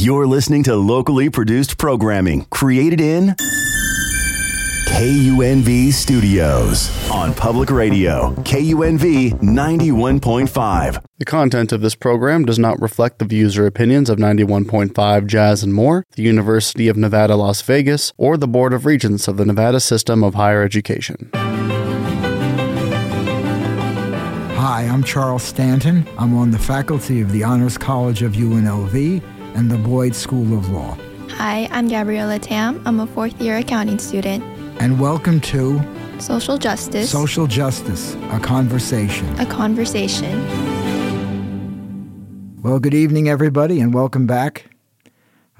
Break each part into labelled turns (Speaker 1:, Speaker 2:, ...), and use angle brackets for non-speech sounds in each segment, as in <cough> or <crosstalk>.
Speaker 1: You're listening to locally produced programming created in KUNV Studios on public radio, KUNV 91.5.
Speaker 2: The content of this program does not reflect the views or opinions of 91.5 Jazz and More, the University of Nevada, Las Vegas, or the Board of Regents of the Nevada System of Higher Education.
Speaker 3: Hi, I'm Charles Stanton. I'm on the faculty of the Honors College of UNLV and the Boyd School of Law.
Speaker 4: Hi, I'm Gabriella Tam. I'm a fourth year accounting student.
Speaker 3: And welcome to
Speaker 4: Social Justice,
Speaker 3: Social Justice, a conversation.
Speaker 4: a conversation.
Speaker 3: Well, good evening, everybody, and welcome back.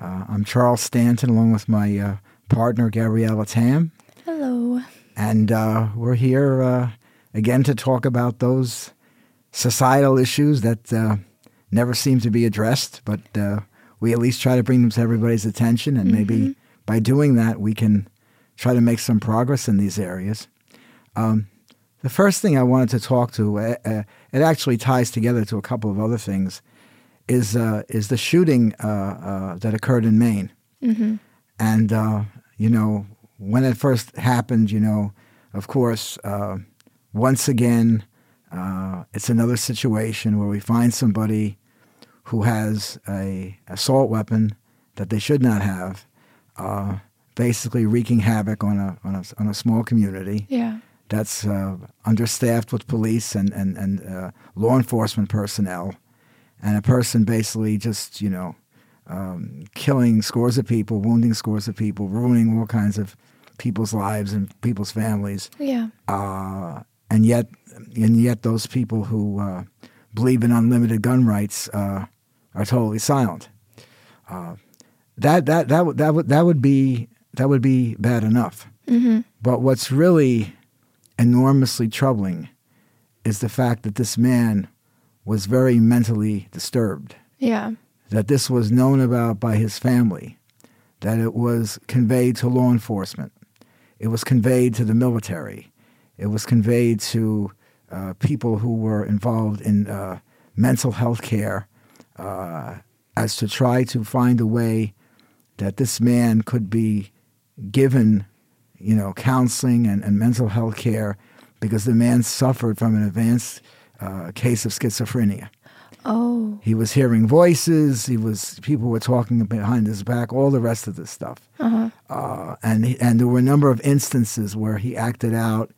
Speaker 3: Uh, I'm Charles Stanton, along with my uh, partner, Gabriella Tam.
Speaker 4: Hello.
Speaker 3: And uh, we're here uh, again to talk about those societal issues that uh, never seem to be addressed, but uh, we at least try to bring them to everybody's attention. And maybe by doing that, we can try to make some progress in these areas. Um, the first thing I wanted to talk to, uh, uh, it actually ties together to a couple of other things, is uh, is the shooting uh, uh, that occurred in Maine. And uh, you know, when it first happened, you know, of course, uh, once again, uh, it's another situation where we find somebody who has a assault weapon that they should not have, uh, basically wreaking havoc on a on a, on a small community
Speaker 4: Yeah.
Speaker 3: that's uh, understaffed with police and and and uh, law enforcement personnel, and a person basically just you know um, killing scores of people, wounding scores of people, ruining all kinds of people's lives and people's families,
Speaker 4: Yeah.
Speaker 3: uh, and yet and yet those people who uh, believe in unlimited gun rights uh, are totally silent. Uh, that that that would that would that would be that would be bad enough. But what's really enormously troubling is the fact that this man was very mentally disturbed,
Speaker 4: Yeah.
Speaker 3: that this was known about by his family, that it was conveyed to law enforcement, it was conveyed to the military, it was conveyed to uh, people who were involved in uh, mental health care uh, as to try to find a way that this man could be given you know, counseling and, and mental health care because the man suffered from an advanced uh, case of schizophrenia.
Speaker 4: Oh.
Speaker 3: He was hearing voices. He was people were talking behind his back. All the rest of this stuff, uh, and he, and there were a number of instances where he acted out.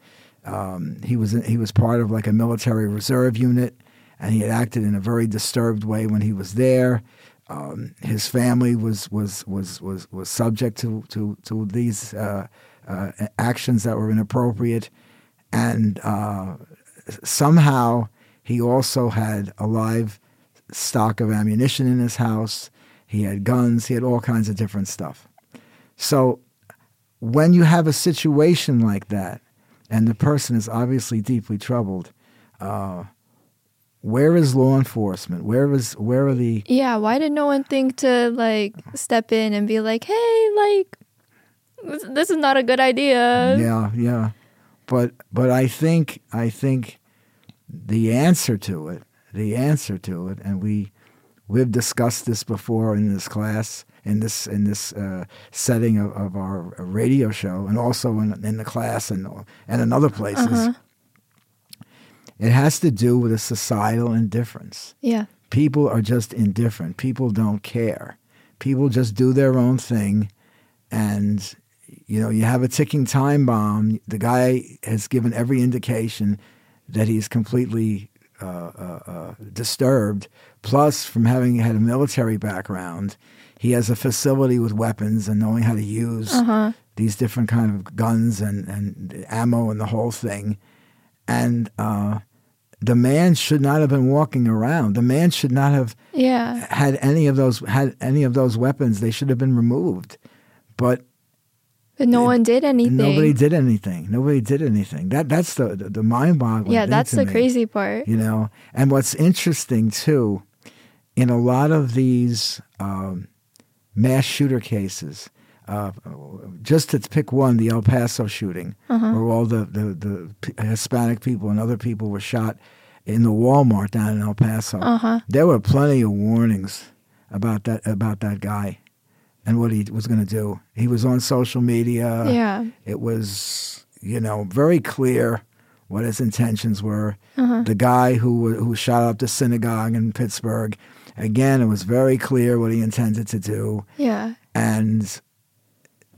Speaker 3: Um, he was he was part of like a military reserve unit, and he had acted in a very disturbed way when he was there. Um, his family was was was was was subject to to to these uh, uh, actions that were inappropriate, and uh, somehow he also had a live stock of ammunition in his house. He had guns. He had all kinds of different stuff. So when you have a situation like that, and the person is obviously deeply troubled, uh, where is law enforcement? Where is where are the
Speaker 4: Yeah. Why did no one think to like step in and be like, hey, like, this, this is not a good idea?
Speaker 3: yeah yeah but but i think i think the answer to it the answer to it and we we've discussed this before in this class in this in this uh, setting of, of our radio show and also in, in the class and and in other places it has to do with a societal indifference
Speaker 4: Yeah.
Speaker 3: people are just indifferent. People don't care. People just do their own thing. And, you know, you have a ticking time bomb. The guy has given every indication that he's completely uh, uh, uh, disturbed. Plus, from having had a military background, he has a facility with weapons and knowing how to use these different kind of guns and, and ammo and the whole thing. And uh, the man should not have been walking around. The man should not have
Speaker 4: Yeah.
Speaker 3: had any of those had any of those weapons. They should have been removed. But
Speaker 4: But no one did anything.
Speaker 3: nobody did anything. Nobody did anything. That that's the the, the mind boggling.
Speaker 4: yeah, that's the
Speaker 3: me,
Speaker 4: crazy part.
Speaker 3: You know, and what's interesting too, in a lot of these um, mass shooter cases, uh, just to pick one, the El Paso shooting, where all the, the, the Hispanic people and other people were shot in the Walmart down in El Paso. There were plenty of warnings about that about that guy and what he was going to do. He was on social media.
Speaker 4: yeah.
Speaker 3: It was, you know, very clear what his intentions were.
Speaker 4: Uh-huh.
Speaker 3: The guy who who shot up the synagogue in Pittsburgh, again, it was very clear what he intended to do,
Speaker 4: Yeah.
Speaker 3: and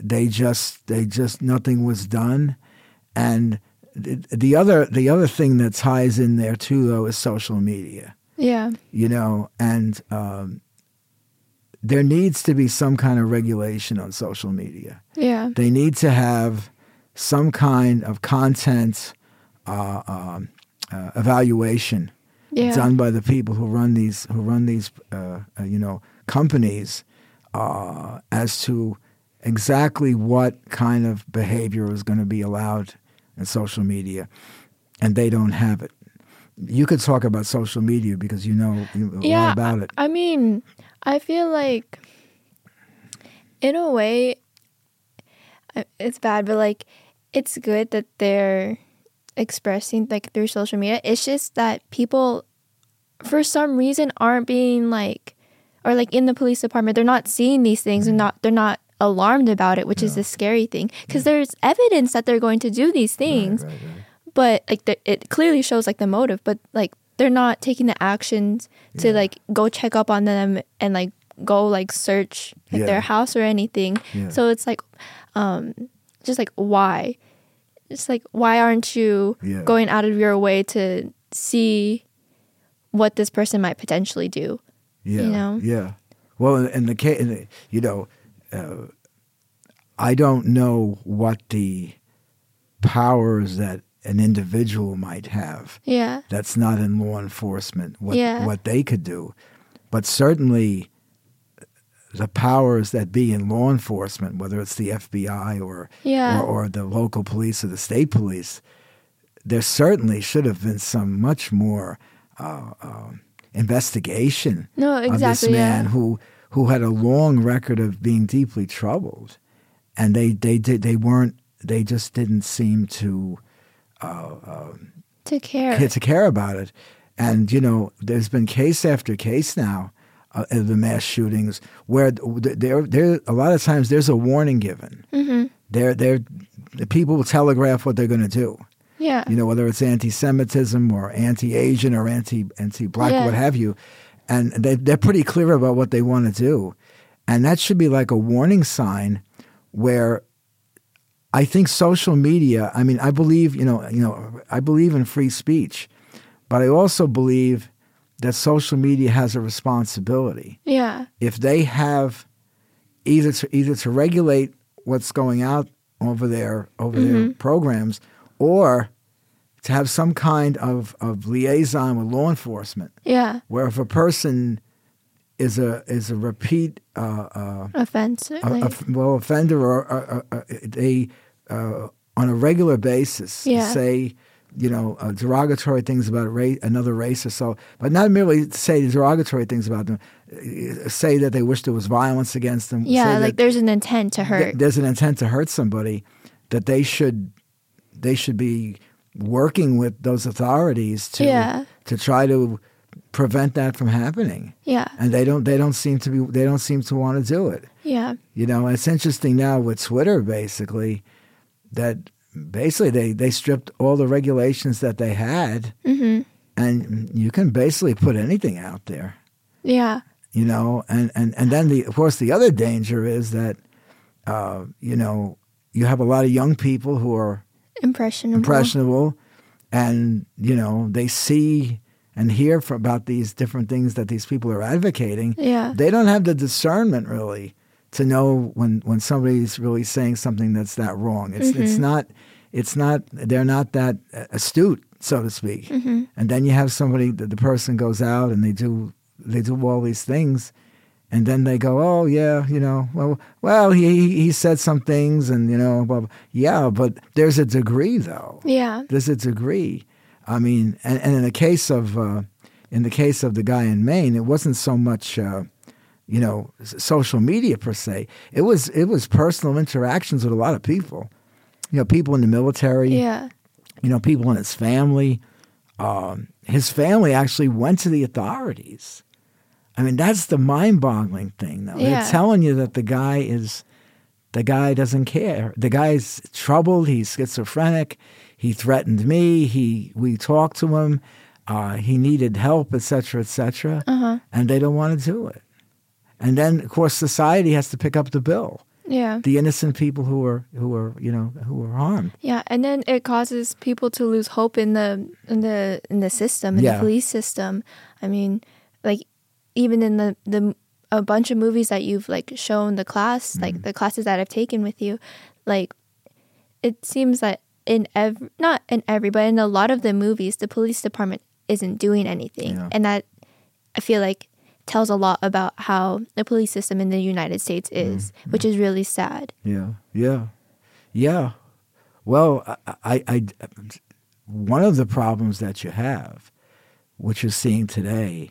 Speaker 3: they just they just nothing was done. And the, the other the other thing that ties in there too, though, is social media
Speaker 4: Yeah.
Speaker 3: you know, and um, there needs to be some kind of regulation on social media.
Speaker 4: Yeah.
Speaker 3: They need to have some kind of content uh, um, uh, evaluation
Speaker 4: Yeah.
Speaker 3: done by the people who run these who run these uh, uh, you know companies uh, as to exactly what kind of behavior is going to be allowed in social media, and they don't have it. You could talk about social media because you know a
Speaker 4: yeah,
Speaker 3: lot about it.
Speaker 4: I mean, I feel like, in a way, it's bad, but like, it's good that they're expressing like through social media. It's just that people, for some reason, aren't being like, or like in the police department, they're not seeing these things and mm-hmm. not they're not alarmed about it, which is the scary thing. Because there's evidence that they're going to do these things, but like the, it clearly shows like the motive but like they're not taking the actions to like go check up on them and like go like search like
Speaker 3: Yeah.
Speaker 4: their house or anything
Speaker 3: Yeah.
Speaker 4: so it's like um just like why it's like why aren't you
Speaker 3: Yeah.
Speaker 4: going out of your way to see what this person might potentially do
Speaker 3: Yeah,
Speaker 4: you know?
Speaker 3: yeah. Well, in the case, you know, uh, I don't know what the powers that an individual might have.
Speaker 4: yeah
Speaker 3: That's not in law enforcement. What
Speaker 4: Yeah.
Speaker 3: what they could do, but certainly the powers that be in law enforcement, whether it's the FBI or
Speaker 4: Yeah.
Speaker 3: or, or the local police or the state police, there certainly should have been some much more uh, um, investigation
Speaker 4: No,
Speaker 3: of this
Speaker 4: exactly,
Speaker 3: man
Speaker 4: yeah.
Speaker 3: who who had a long record of being deeply troubled, and they they did they weren't they just didn't seem to
Speaker 4: to care
Speaker 3: to care about it. And you know, there's been case after case now uh, of the mass shootings where th- there there a lot of times there's a warning given. Mm-hmm. There there the people will telegraph what they're going to do.
Speaker 4: yeah
Speaker 3: You know, whether it's anti-Semitism or anti-Asian or anti anti-black,
Speaker 4: Yeah.
Speaker 3: what have you, and they they're pretty clear about what they want to do, and that should be like a warning sign where I think social media. I mean, I believe you know, you know, I believe in free speech, but I also believe that social media has a responsibility.
Speaker 4: yeah
Speaker 3: If they have either to either to regulate what's going out over their over their mm-hmm. programs, or to have some kind of, of liaison with law enforcement,
Speaker 4: yeah
Speaker 3: where if a person is a is a repeat uh, uh,
Speaker 4: offense
Speaker 3: a,
Speaker 4: like,
Speaker 3: a- well offender or uh, uh, uh, they uh, on a regular basis
Speaker 4: Yeah.
Speaker 3: say you know uh, derogatory things about another race or so, but not merely say derogatory things about them. uh, Say that they wish there was violence against them.
Speaker 4: yeah like there's an intent to hurt
Speaker 3: th- there's an intent to hurt somebody. That they should they should be working with those authorities to
Speaker 4: Yeah.
Speaker 3: to try to prevent that from happening.
Speaker 4: yeah
Speaker 3: And they don't they don't seem to be they don't seem to want to do it.
Speaker 4: yeah
Speaker 3: You know, it's interesting now with Twitter, basically, that basically they, they stripped all the regulations that they had, and you can basically put anything out there.
Speaker 4: yeah
Speaker 3: You know, and, and, and then the of course the other danger is that, uh, you know, you have a lot of young people who are
Speaker 4: impressionable
Speaker 3: impressionable, and you know they see and hear from, about these different things that these people are advocating.
Speaker 4: Yeah.
Speaker 3: they don't have the discernment really to know when when somebody's really saying something that's that wrong. It's it's mm-hmm. not it's not they're not that uh, astute, so to speak. Mm-hmm. And then you have somebody the, the person goes out and they do they do all these things. And then they go, oh yeah, you know, well, well, he he- said some things, and you know, blah, blah. yeah, but there's a degree though
Speaker 4: yeah
Speaker 3: there's a degree. I mean, and, and in the case of uh, in the case of the guy in Maine, it wasn't so much uh, you know social media per se. It was it was personal interactions with a lot of people. You know, people in the military.
Speaker 4: yeah
Speaker 3: You know, people in his family. Um, his family actually went to the authorities I mean, that's the mind-boggling thing, though.
Speaker 4: Yeah.
Speaker 3: They're telling you that the guy is, the guy doesn't care. The guy's troubled. He's schizophrenic. He threatened me. He, we talked to him. Uh, he needed help, etc., etc.
Speaker 4: Uh-huh.
Speaker 3: And they don't want to do it. And then, of course, society has to pick up the bill.
Speaker 4: Yeah.
Speaker 3: The innocent people who are who were, you know, who were harmed.
Speaker 4: Yeah, and then it causes people to lose hope in the in the in the system, in
Speaker 3: Yeah.
Speaker 4: the police system. I mean, like even in the the a bunch of movies that you've like shown the class,
Speaker 3: Mm.
Speaker 4: like the classes that I've taken with you, like it seems that in every not in every, but in a lot of the movies, the police department isn't doing anything,
Speaker 3: Yeah.
Speaker 4: and that I feel like tells a lot about how the police system in the United States is, which is really sad.
Speaker 3: Yeah, yeah, yeah. Well, I, I, I, one of the problems that you have, which you're seeing today,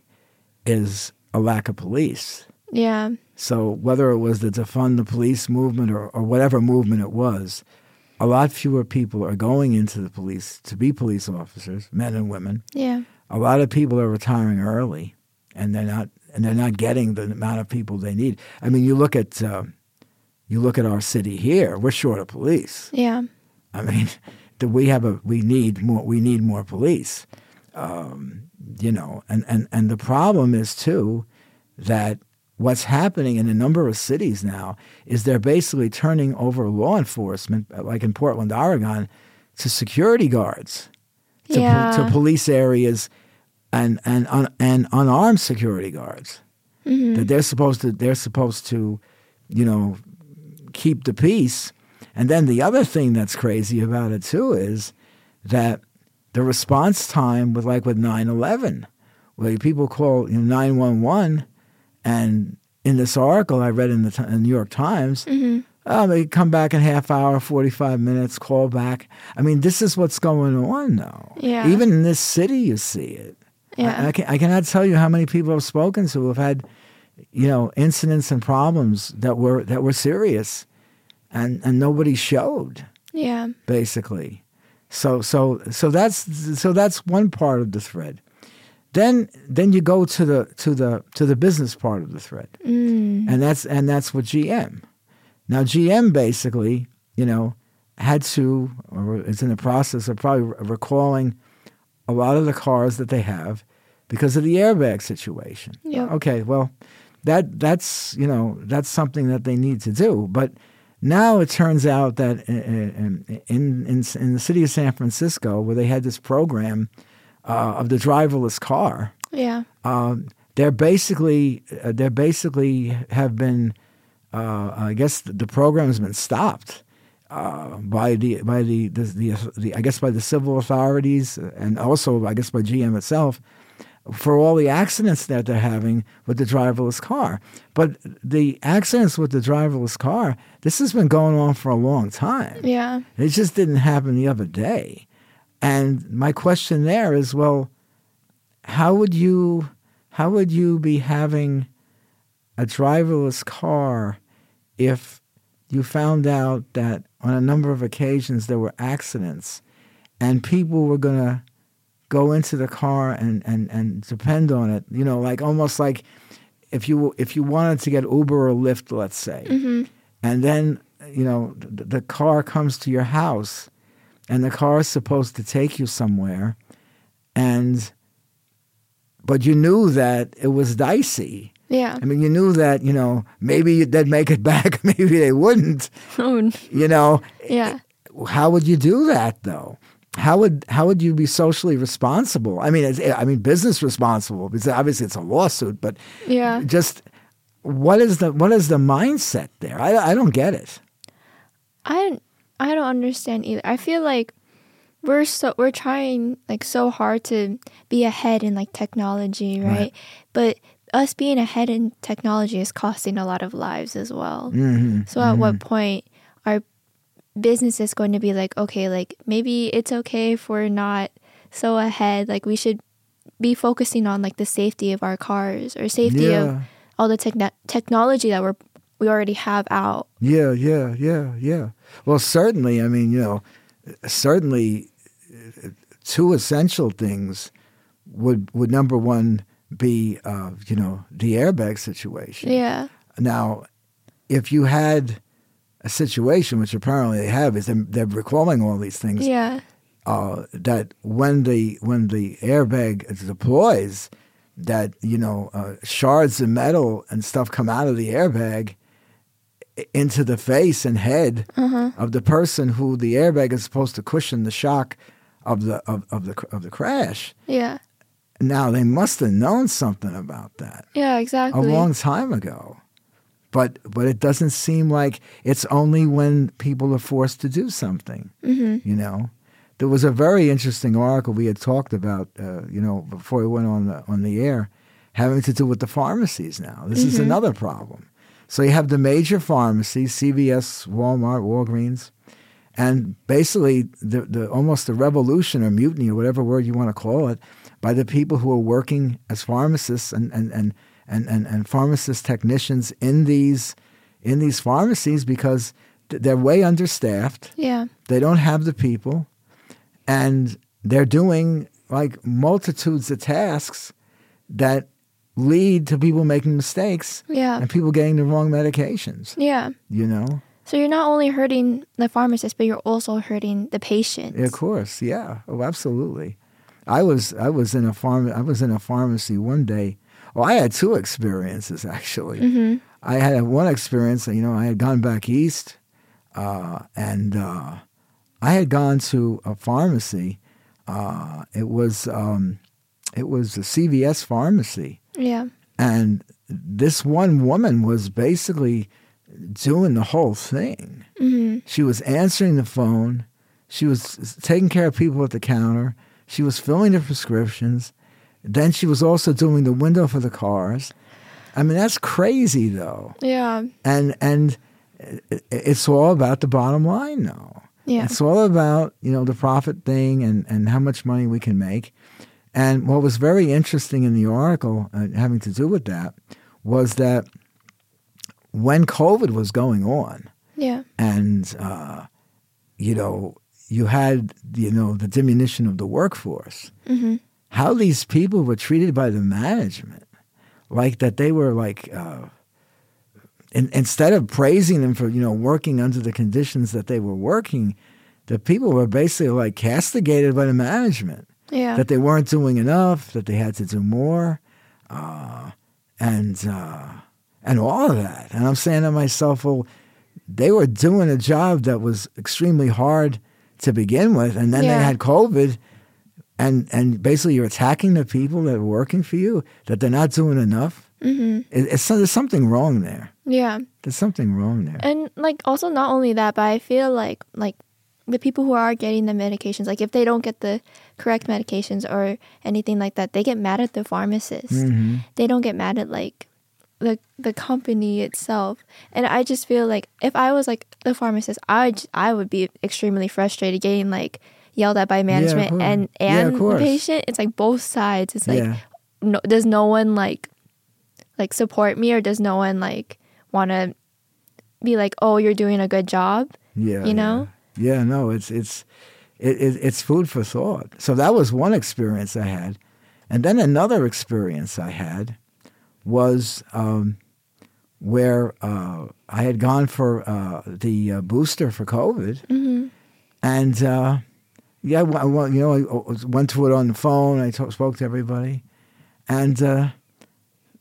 Speaker 3: is a lack of police.
Speaker 4: Yeah,
Speaker 3: So whether it was the defund the police movement or, or whatever movement it was, a lot fewer people are going into the police to be police officers, men and women.
Speaker 4: yeah,
Speaker 3: A lot of people are retiring early, and they're not and they're not getting the amount of people they need. I mean, you look at uh, you look at our city here; we're short of police.
Speaker 4: yeah,
Speaker 3: I mean, that <laughs> we have a we need more we need more police. Um, you know, and, and and the problem is too that what's happening in a number of cities now is they're basically turning over law enforcement, like in Portland, Oregon, to security guards, to, po- to police areas, and and un, and unarmed security guards. Mm-hmm. That they're supposed to they're supposed to, you know, keep the peace. And then the other thing that's crazy about it too is that the response time with like with 9/11, where people call you know 911, and in this article I read in the, in the New York Times, oh, they come back in half hour, 45 minutes, call back. I mean, this is what's going on now.
Speaker 4: Yeah.
Speaker 3: Even in this city, you see it.
Speaker 4: Yeah.
Speaker 3: I, I, can, I cannot tell you how many people I've spoken to who have had, you know, incidents and problems that were that were serious, and and nobody showed
Speaker 4: yeah,
Speaker 3: basically. So so so that's so that's one part of the thread. Then then you go to the to the to the business part of the thread,
Speaker 4: mm.
Speaker 3: and that's and that's with GM. Now GM basically, you know, had to or is in the process of probably recalling a lot of the cars that they have because of the airbag situation.
Speaker 4: Yep.
Speaker 3: Okay, well, that that's you know that's something that they need to do, but now it turns out that in in, in, in the city of San Francisco, where they had this program uh, of the driverless car,
Speaker 4: yeah,
Speaker 3: um, they're basically uh, they're basically have been uh, I guess the program has been stopped uh, by the by the the, the the I guess by the civil authorities and also I guess by GM itself for all the accidents that they're having with the driverless car. But the accidents with the driverless car, this has been going on for a long time.
Speaker 4: yeah,
Speaker 3: It just didn't happen the other day. And my question there is, well, how would you how would you be having a driverless car if you found out that on a number of occasions there were accidents and people were going to go into the car and, and, and depend on it, you know, like almost like if you if you wanted to get Uber or Lyft, let's say, mm-hmm. and then you know the, the car comes to your house, and the car is supposed to take you somewhere, and but you knew that it was dicey.
Speaker 4: yeah.
Speaker 3: I mean, you knew that you know maybe they'd make it <laughs> back, maybe they wouldn't.
Speaker 4: Oh,
Speaker 3: You know,
Speaker 4: yeah,
Speaker 3: how would you do that though? How would how would you be socially responsible? I mean, it's, I mean, business responsible because obviously it's a lawsuit, but
Speaker 4: yeah.
Speaker 3: just what is the what is the mindset there? I, I don't get it.
Speaker 4: I don't, I don't understand either. I feel like we're so we're trying like so hard to be ahead in like technology, right?
Speaker 3: Right.
Speaker 4: But us being ahead in technology is costing a lot of lives as well.
Speaker 3: Mm-hmm.
Speaker 4: So at what point are businesses going to be like, okay, like maybe it's okay if we're not so ahead. Like we should be focusing on like the safety of our cars or safety of all the techn technology that we're we already have out.
Speaker 3: yeah, yeah, yeah, yeah. Well, certainly. I mean, you know, certainly, two essential things would would number one be, uh, you know, the airbag situation.
Speaker 4: Yeah.
Speaker 3: Now, if you had a situation, which apparently they have, is they're, they're recalling all these things.
Speaker 4: Yeah.
Speaker 3: Uh, that when the when the airbag deploys, that you know uh, shards of metal and stuff come out of the airbag into the face and head of the person who the airbag is supposed to cushion the shock of the of, of the of the crash.
Speaker 4: Yeah.
Speaker 3: Now they must have known something about that
Speaker 4: Yeah. Exactly.
Speaker 3: A long time ago. But but it doesn't seem like it's only when people are forced to do something.
Speaker 4: Mm-hmm.
Speaker 3: You know, there was a very interesting article we had talked about. Uh, you know, before we went on the on the air, having to do with the pharmacies. Now this is another problem. So you have the major pharmacies: CVS, Walmart, Walgreens, and basically the, the almost the revolution or mutiny or whatever word you want to call it by the people who are working as pharmacists and and and and, and, and pharmacist technicians in these in these pharmacies because th- they're way understaffed
Speaker 4: Yeah.
Speaker 3: they don't have the people and they're doing like multitudes of tasks that lead to people making mistakes
Speaker 4: Yeah.
Speaker 3: and people getting the wrong medications
Speaker 4: Yeah.
Speaker 3: you know
Speaker 4: So you're not only hurting the pharmacist, but you're also hurting the patients.
Speaker 3: Yeah, of course, yeah. Oh, absolutely. I was I was in a farm I was in a pharmacy one day. Well, I had two experiences actually. I had one experience. You know, I had gone back east, uh, and uh, I had gone to a pharmacy. Uh, it was um, it was a CVS pharmacy,
Speaker 4: Yeah.
Speaker 3: and this one woman was basically doing the whole thing. She was answering the phone. She was taking care of people at the counter. She was filling the prescriptions. Then she was also doing the window for the cars. I mean, that's crazy, though.
Speaker 4: Yeah.
Speaker 3: And and it's all about the bottom line, though.
Speaker 4: Yeah.
Speaker 3: It's all about you know the profit thing and and how much money we can make. And what was very interesting in the article uh, having to do with that was that when COVID was going on,
Speaker 4: Yeah.
Speaker 3: and uh, you know you had you know the diminution of the workforce
Speaker 4: Mm-hmm.
Speaker 3: How these people were treated by the management like that they were like uh, in, instead of praising them for you know working under the conditions that they were working the people were basically like castigated by the management
Speaker 4: Yeah.
Speaker 3: that they weren't doing enough that they had to do more uh, and uh, and all of that and i'm saying to myself well they were doing a job that was extremely hard to begin with and then
Speaker 4: Yeah.
Speaker 3: they had covid and and basically you're attacking the people that are working for you that they're not doing enough
Speaker 4: mm-hmm.
Speaker 3: it, it's there's something wrong there
Speaker 4: Yeah.
Speaker 3: there's something wrong there
Speaker 4: And like also not only that, but I feel like like the people who are getting the medications, like if they don't get the correct medications or anything like that, they get mad at the pharmacist.
Speaker 3: Mm-hmm.
Speaker 4: They don't get mad at like the the company itself. And I just feel like if I was like the pharmacist, I would, I would be extremely frustrated getting like yelled at by management
Speaker 3: course.
Speaker 4: and
Speaker 3: Yeah,
Speaker 4: and the patient. It's like both sides. It's like
Speaker 3: yeah
Speaker 4: no, does no one like like support me or does no one like want to be like oh you're doing a good job
Speaker 3: Yeah,
Speaker 4: you know?
Speaker 3: Yeah, yeah no, it's it's it, it, it's food for thought. So that was one experience I had, and then another experience I had was um, where uh, I had gone for uh, the uh, booster for COVID,
Speaker 4: mm-hmm.
Speaker 3: and uh, yeah, well, you know, I went to it on the phone. I to- spoke to everybody, and uh,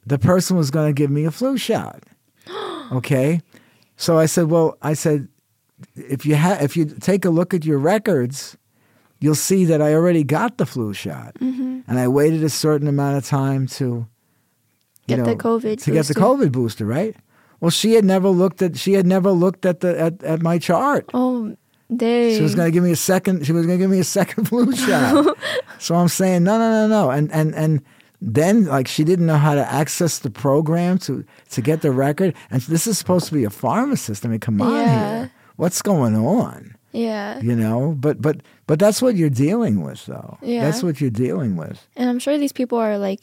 Speaker 3: the person was going to give me a flu shot. <gasps> okay, so I said, well, I said, if you ha- if you take a look at your records, you'll see that I already got the flu shot,
Speaker 4: Mm-hmm.
Speaker 3: and I waited a certain amount of time to
Speaker 4: Get the COVID
Speaker 3: to get the
Speaker 4: booster.
Speaker 3: COVID booster, right? Well, she had never looked at she had never looked at the at, at my chart.
Speaker 4: oh dang
Speaker 3: She was going to give me a second. She was going to give me a second <laughs> flu shot. <laughs> so I'm saying no, no, no, no, and and and then like she didn't know how to access the program to to get the record. And this is supposed to be a pharmacist. I mean, come on
Speaker 4: Yeah.
Speaker 3: here. What's going on?
Speaker 4: yeah
Speaker 3: You know, but but but that's what you're dealing with, though.
Speaker 4: Yeah.
Speaker 3: That's what you're dealing with.
Speaker 4: and i'm sure these people are like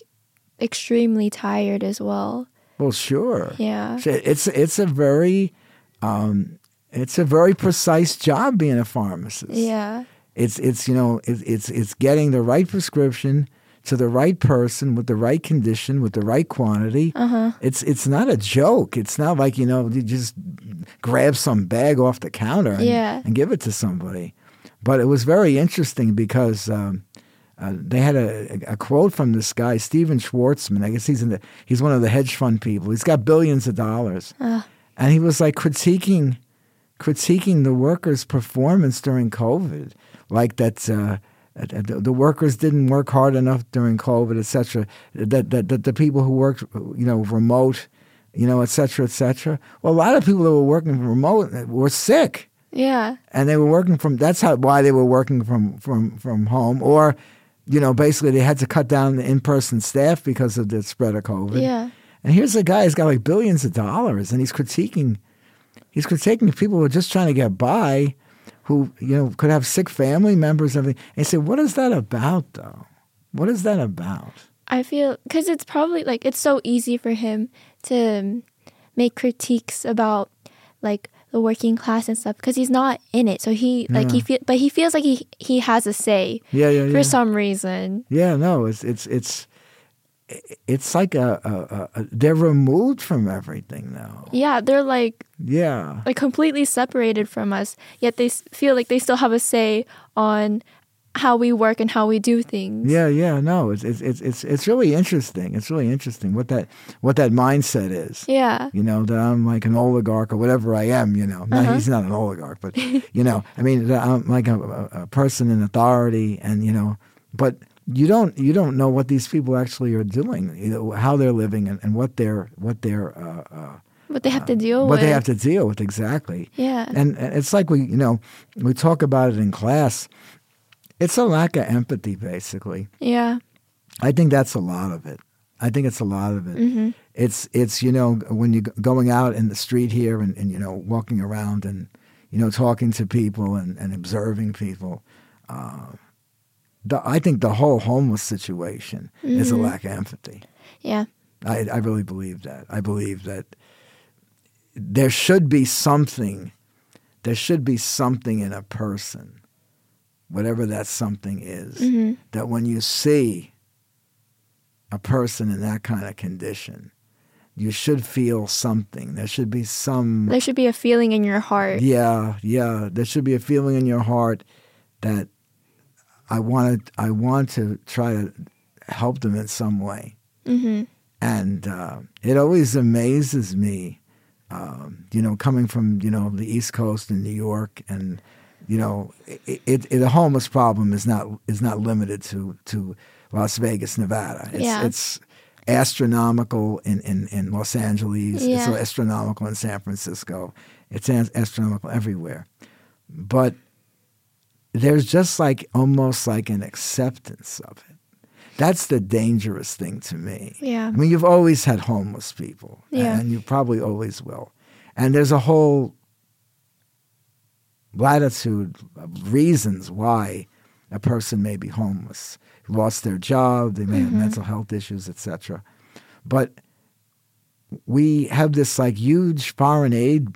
Speaker 4: extremely tired as well
Speaker 3: Well, sure.
Speaker 4: yeah
Speaker 3: It's it's a very um, it's a very precise job being a pharmacist.
Speaker 4: yeah
Speaker 3: It's it's you know it, it's it's getting the right prescription to the right person with the right condition with the right quantity.
Speaker 4: Uh-huh.
Speaker 3: It's it's not a joke. It's not like you know you just grab some bag off the counter and,
Speaker 4: Yeah.
Speaker 3: and give it to somebody. But it was very interesting because um, uh, they had a, a quote from this guy Stephen Schwarzman. I guess he's in the he's one of the hedge fund people. He's got billions of dollars, and he was like critiquing critiquing the workers' performance during COVID, like that. Uh, uh, the, workers didn't work hard enough during COVID, et cetera. That, that, that the people who worked, you know, remote, you know, et cetera, et cetera. Well, a lot of people that were working remote were sick,
Speaker 4: Yeah.
Speaker 3: and they were working from. That's how why they were working from from from home, or, you know, basically they had to cut down the in person staff because of the spread of COVID.
Speaker 4: Yeah.
Speaker 3: And here's a guy who's got like billions of dollars, and he's critiquing, he's critiquing people who are just trying to get by, who you know could have sick family members and everything. And he said, "What is that about, though? What is that about?"
Speaker 4: I feel because it's probably like it's so easy for him to make critiques about like the working class and stuff because he's not in it. So he like he feel, but he feels like he he has a say
Speaker 3: Yeah, yeah,
Speaker 4: for
Speaker 3: yeah.
Speaker 4: some reason.
Speaker 3: Yeah, no, it's it's it's it's like a, a, a, they're removed from everything now.
Speaker 4: Yeah, they're like
Speaker 3: Yeah,
Speaker 4: like completely separated from us. Yet they feel like they still have a say on how we work and how we do things.
Speaker 3: yeah, yeah. No, it's it's it's it's it's really interesting. It's really interesting what that what that mindset is.
Speaker 4: Yeah.
Speaker 3: you know, that I'm like an oligarch or whatever I am, you know. No, uh-huh. he's not an oligarch, but, <laughs> you know, I mean, I'm like a, a person in authority and, you know, but you don't, you don't know what these people actually are doing, you know, how they're living and, and what they're, what they're, uh, uh,
Speaker 4: What they have to deal with.
Speaker 3: what
Speaker 4: with.
Speaker 3: they have to deal with exactly.
Speaker 4: Yeah.
Speaker 3: And, and it's like we, you know, we talk about it in class. It's a lack of empathy, basically.
Speaker 4: yeah.
Speaker 3: I think that's a lot of it. I think it's a lot of it.
Speaker 4: Mm-hmm.
Speaker 3: It's it's you know when you're going out in the street here and, and you know walking around and you know talking to people and, and observing people. Uh, the, I think the whole homeless situation is a
Speaker 4: Mm-hmm.
Speaker 3: lack of empathy.
Speaker 4: Yeah.
Speaker 3: I, I really believe that. I believe that there should be something. There should be something in a person, whatever that something is, that when you see a person in that kind of condition, you should feel something. There should be some.
Speaker 4: There should be a feeling in your heart.
Speaker 3: Yeah, yeah. There should be a feeling in your heart that I want to. I want to try to help them in some way.
Speaker 4: Mm-hmm.
Speaker 3: And uh, it always amazes me, um, you know, coming from you know the East Coast in New York, and you know, it, it, it, the homeless problem is not is not limited to to Las Vegas, Nevada. It's,
Speaker 4: Yeah.
Speaker 3: it's astronomical in, in, in Los Angeles.
Speaker 4: Yeah.
Speaker 3: It's astronomical in San Francisco. It's astronomical everywhere. But there's just like almost like an acceptance of it. That's the dangerous thing to me.
Speaker 4: Yeah.
Speaker 3: I mean, you've always had homeless people,
Speaker 4: Yeah.
Speaker 3: and you probably always will. And there's a whole latitude of reasons why a person may be homeless. Lost their job, they may have mm-hmm. mental health issues, etc. But we have this like huge foreign aid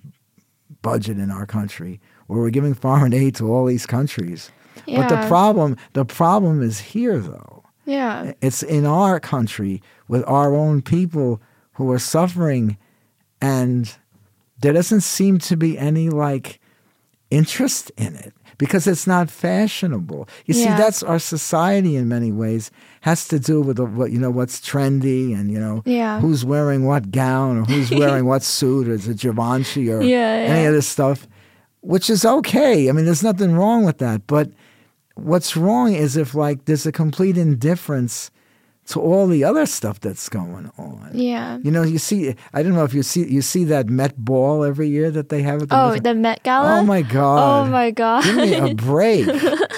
Speaker 3: budget in our country where we're giving foreign aid to all these countries. But the problem the problem is here though.
Speaker 4: Yeah.
Speaker 3: It's in our country with our own people who are suffering, and there doesn't seem to be any like interest in it because it's not fashionable. You see, that's our society in many ways has to do with what you know what's trendy and you know
Speaker 4: Yeah.
Speaker 3: who's wearing what gown or who's <laughs> wearing what suit or is it Givenchy or
Speaker 4: Yeah,
Speaker 3: any of this stuff, which is okay. I mean, there's nothing wrong with that, but what's wrong is if like there's a complete indifference to all the other stuff that's going on.
Speaker 4: Yeah.
Speaker 3: You know, you see. I don't know if you see you see that Met Ball every year that they have at the.
Speaker 4: Oh,
Speaker 3: Met-
Speaker 4: the Met Gala.
Speaker 3: oh my God!
Speaker 4: Oh my god.
Speaker 3: Give me a <laughs> break.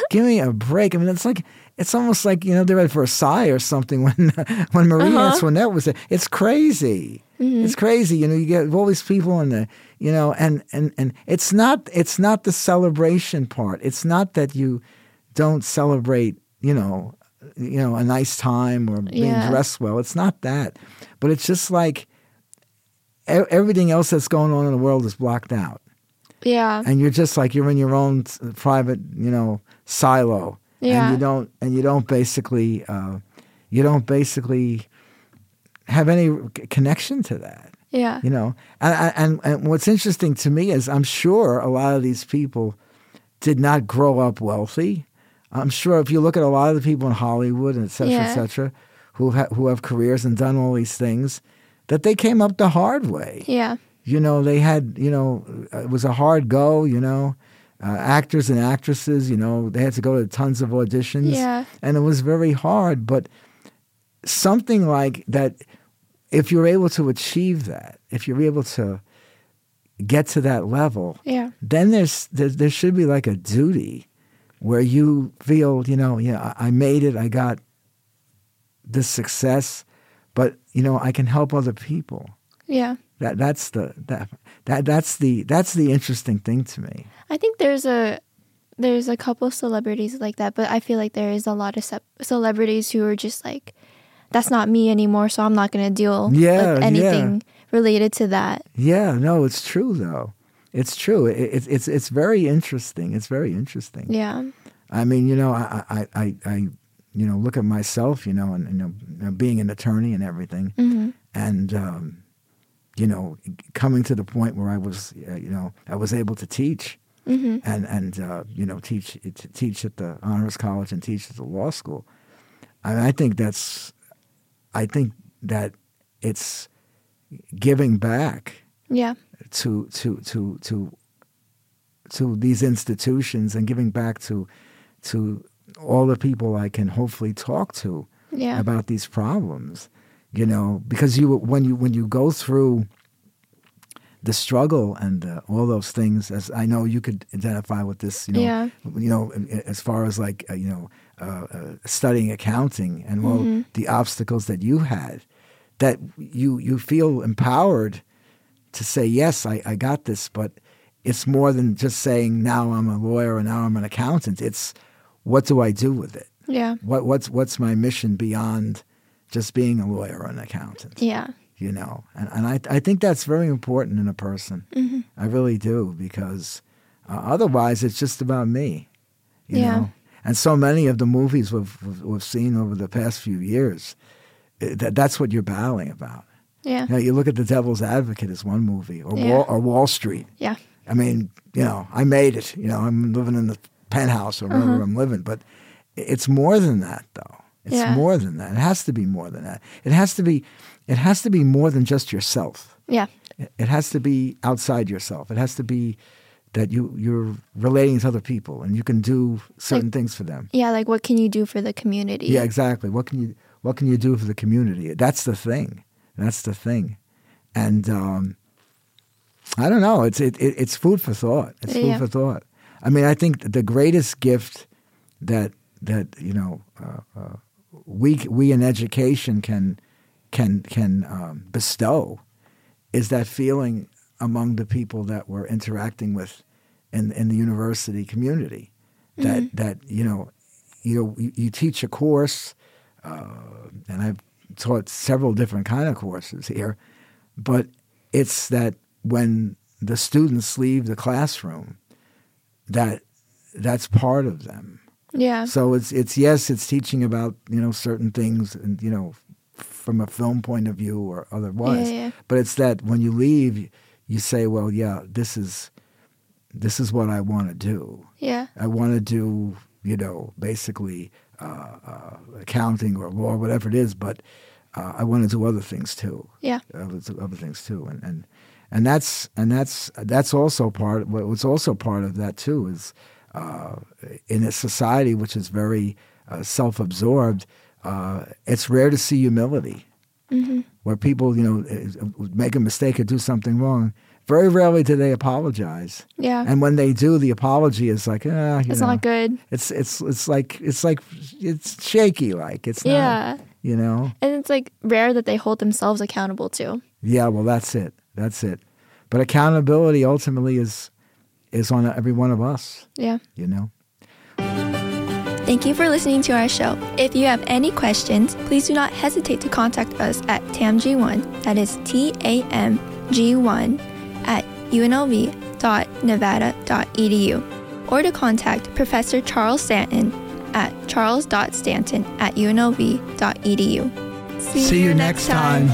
Speaker 3: Give me a break. I mean, it's like it's almost like you know they're at Versailles or something <laughs> when when Marie
Speaker 4: Uh-huh.
Speaker 3: Antoinette was there. It's crazy.
Speaker 4: Mm-hmm.
Speaker 3: It's crazy. You know, you get all these people in the you know, and and and it's not it's not the celebration part. It's not that you don't celebrate. You know, you know, a nice time or being
Speaker 4: Yeah.
Speaker 3: dressed well. It's not that, but it's just like e- everything else that's going on in the world is blocked out
Speaker 4: yeah.
Speaker 3: and you're just like you're in your own private, you know, silo.
Speaker 4: Yeah.
Speaker 3: And you don't and you don't basically uh, you don't basically have any connection to that.
Speaker 4: Yeah.
Speaker 3: You know, and, and and what's interesting to me is I'm sure a lot of these people did not grow up wealthy. I'm sure if you look at a lot of the people in Hollywood and et cetera, et cetera, who ha- who have careers and done all these things, that they came up the hard way.
Speaker 4: Yeah.
Speaker 3: You know, they had you know it was a hard go. You know, uh, actors and actresses. You know, they had to go to tons of auditions.
Speaker 4: Yeah.
Speaker 3: and it was very hard. But something like that, if you're able to achieve that, if you're able to get to that level,
Speaker 4: Yeah.
Speaker 3: then there's there, there should be like a duty where you feel, you know, yeah, I made it, I got this success, but you know, I can help other people.
Speaker 4: Yeah.
Speaker 3: That that's the that that that's the that's the interesting thing to me.
Speaker 4: I think there's a there's a couple of celebrities like that, but I feel like there is a lot of ce- celebrities who are just like, that's not me anymore, so I'm not gonna deal
Speaker 3: Yeah,
Speaker 4: with
Speaker 3: yeah.
Speaker 4: anything related to that.
Speaker 3: Yeah, no, it's true though. It's true. It, it's it's it's very interesting. It's very interesting.
Speaker 4: Yeah.
Speaker 3: I mean, you know, I, I, I, I you know, look at myself, you know, and you know, being an attorney and everything,
Speaker 4: hmm
Speaker 3: and um, you know, coming to the point where I was, uh, you know, I was able to teach
Speaker 4: hmm
Speaker 3: and and uh, you know, teach teach at the honors college and teach at the law school. I, mean, I think that's, I think that it's giving back
Speaker 4: Yeah.
Speaker 3: to to to to to these institutions and giving back to to all the people I can hopefully talk to
Speaker 4: Yeah.
Speaker 3: about these problems. You know, because you when you when you go through the struggle and uh, all those things, as I know you could identify with this. You know,
Speaker 4: Yeah.
Speaker 3: you know, as far as like uh, you know, uh, uh, studying accounting and all
Speaker 4: Mm-hmm.
Speaker 3: the obstacles that you had, that you you feel empowered to say yes, I, I got this, but it's more than just saying now I'm a lawyer and now I'm an accountant. It's what do I do with it?
Speaker 4: Yeah.
Speaker 3: What what's what's my mission beyond just being a lawyer or an accountant?
Speaker 4: Yeah.
Speaker 3: You know, and and I I think that's very important in a person.
Speaker 4: Mm-hmm.
Speaker 3: I really do because uh, otherwise it's just about me. You
Speaker 4: Yeah.
Speaker 3: know, and so many of the movies we've we've, seen over the past few years, eh, that that's what you're battling about.
Speaker 4: Yeah.
Speaker 3: You, know, you look at The Devil's Advocate as one movie, or
Speaker 4: Yeah.
Speaker 3: Wall, or Wall Street.
Speaker 4: Yeah.
Speaker 3: I mean, you know, I made it. You know, I'm living in the penthouse or wherever I'm living, but it's more than that, though. It's
Speaker 4: Yeah.
Speaker 3: more than that. It has to be more than that. It has to be. It has to be more than just yourself.
Speaker 4: Yeah.
Speaker 3: It has to be outside yourself. It has to be that you you're relating to other people and you can do certain
Speaker 4: Like-
Speaker 3: things for them.
Speaker 4: Yeah. Like, what can you do for the community?
Speaker 3: Yeah, exactly. What can you What can you do for the community? That's the thing. That's the thing. And um, I don't know. It's it, it it's food for thought. It's food
Speaker 4: Yeah.
Speaker 3: for thought. I mean, I think the greatest gift that that you know uh, uh, we we in education can can can um, bestow is that feeling among the people that we're interacting with in in the university community that that you know you know you, you teach a course uh, and I've taught several different kind of courses here but it's that when the students leave the classroom that that's part of them
Speaker 4: Yeah.
Speaker 3: so it's it's yes, it's teaching about you know certain things, and you know from a film point of view or otherwise.
Speaker 4: Yeah, yeah.
Speaker 3: But it's that when you leave, you say, well, yeah, this is this is what I want to do.
Speaker 4: Yeah.
Speaker 3: I want to do you know basically uh, uh, accounting or law, whatever it is, but uh, I want to do other things too
Speaker 4: Yeah.
Speaker 3: other, other things too, and and and that's and that's that's also part. What's also part of that too is uh, in a society which is very uh, self-absorbed. Uh, it's rare to see humility, where people you know make a mistake or do something wrong. Very rarely do they apologize,
Speaker 4: Yeah.
Speaker 3: and when they do, the apology is like, ah, you
Speaker 4: it's
Speaker 3: know,
Speaker 4: not good.
Speaker 3: It's it's it's like it's like it's shaky, like it's not,
Speaker 4: Yeah.
Speaker 3: you know.
Speaker 4: And it's like rare that they hold themselves accountable too.
Speaker 3: Yeah, well, that's it. That's it. But accountability ultimately is is on every one of us.
Speaker 4: Yeah.
Speaker 3: You know.
Speaker 4: Thank you for listening to our show. If you have any questions, please do not hesitate to contact us at TAMG1, that is T A M G1, at unlv.nevada.edu, or to contact Professor Charles Stanton at charles.stanton at unlv.edu.
Speaker 3: See, you next time.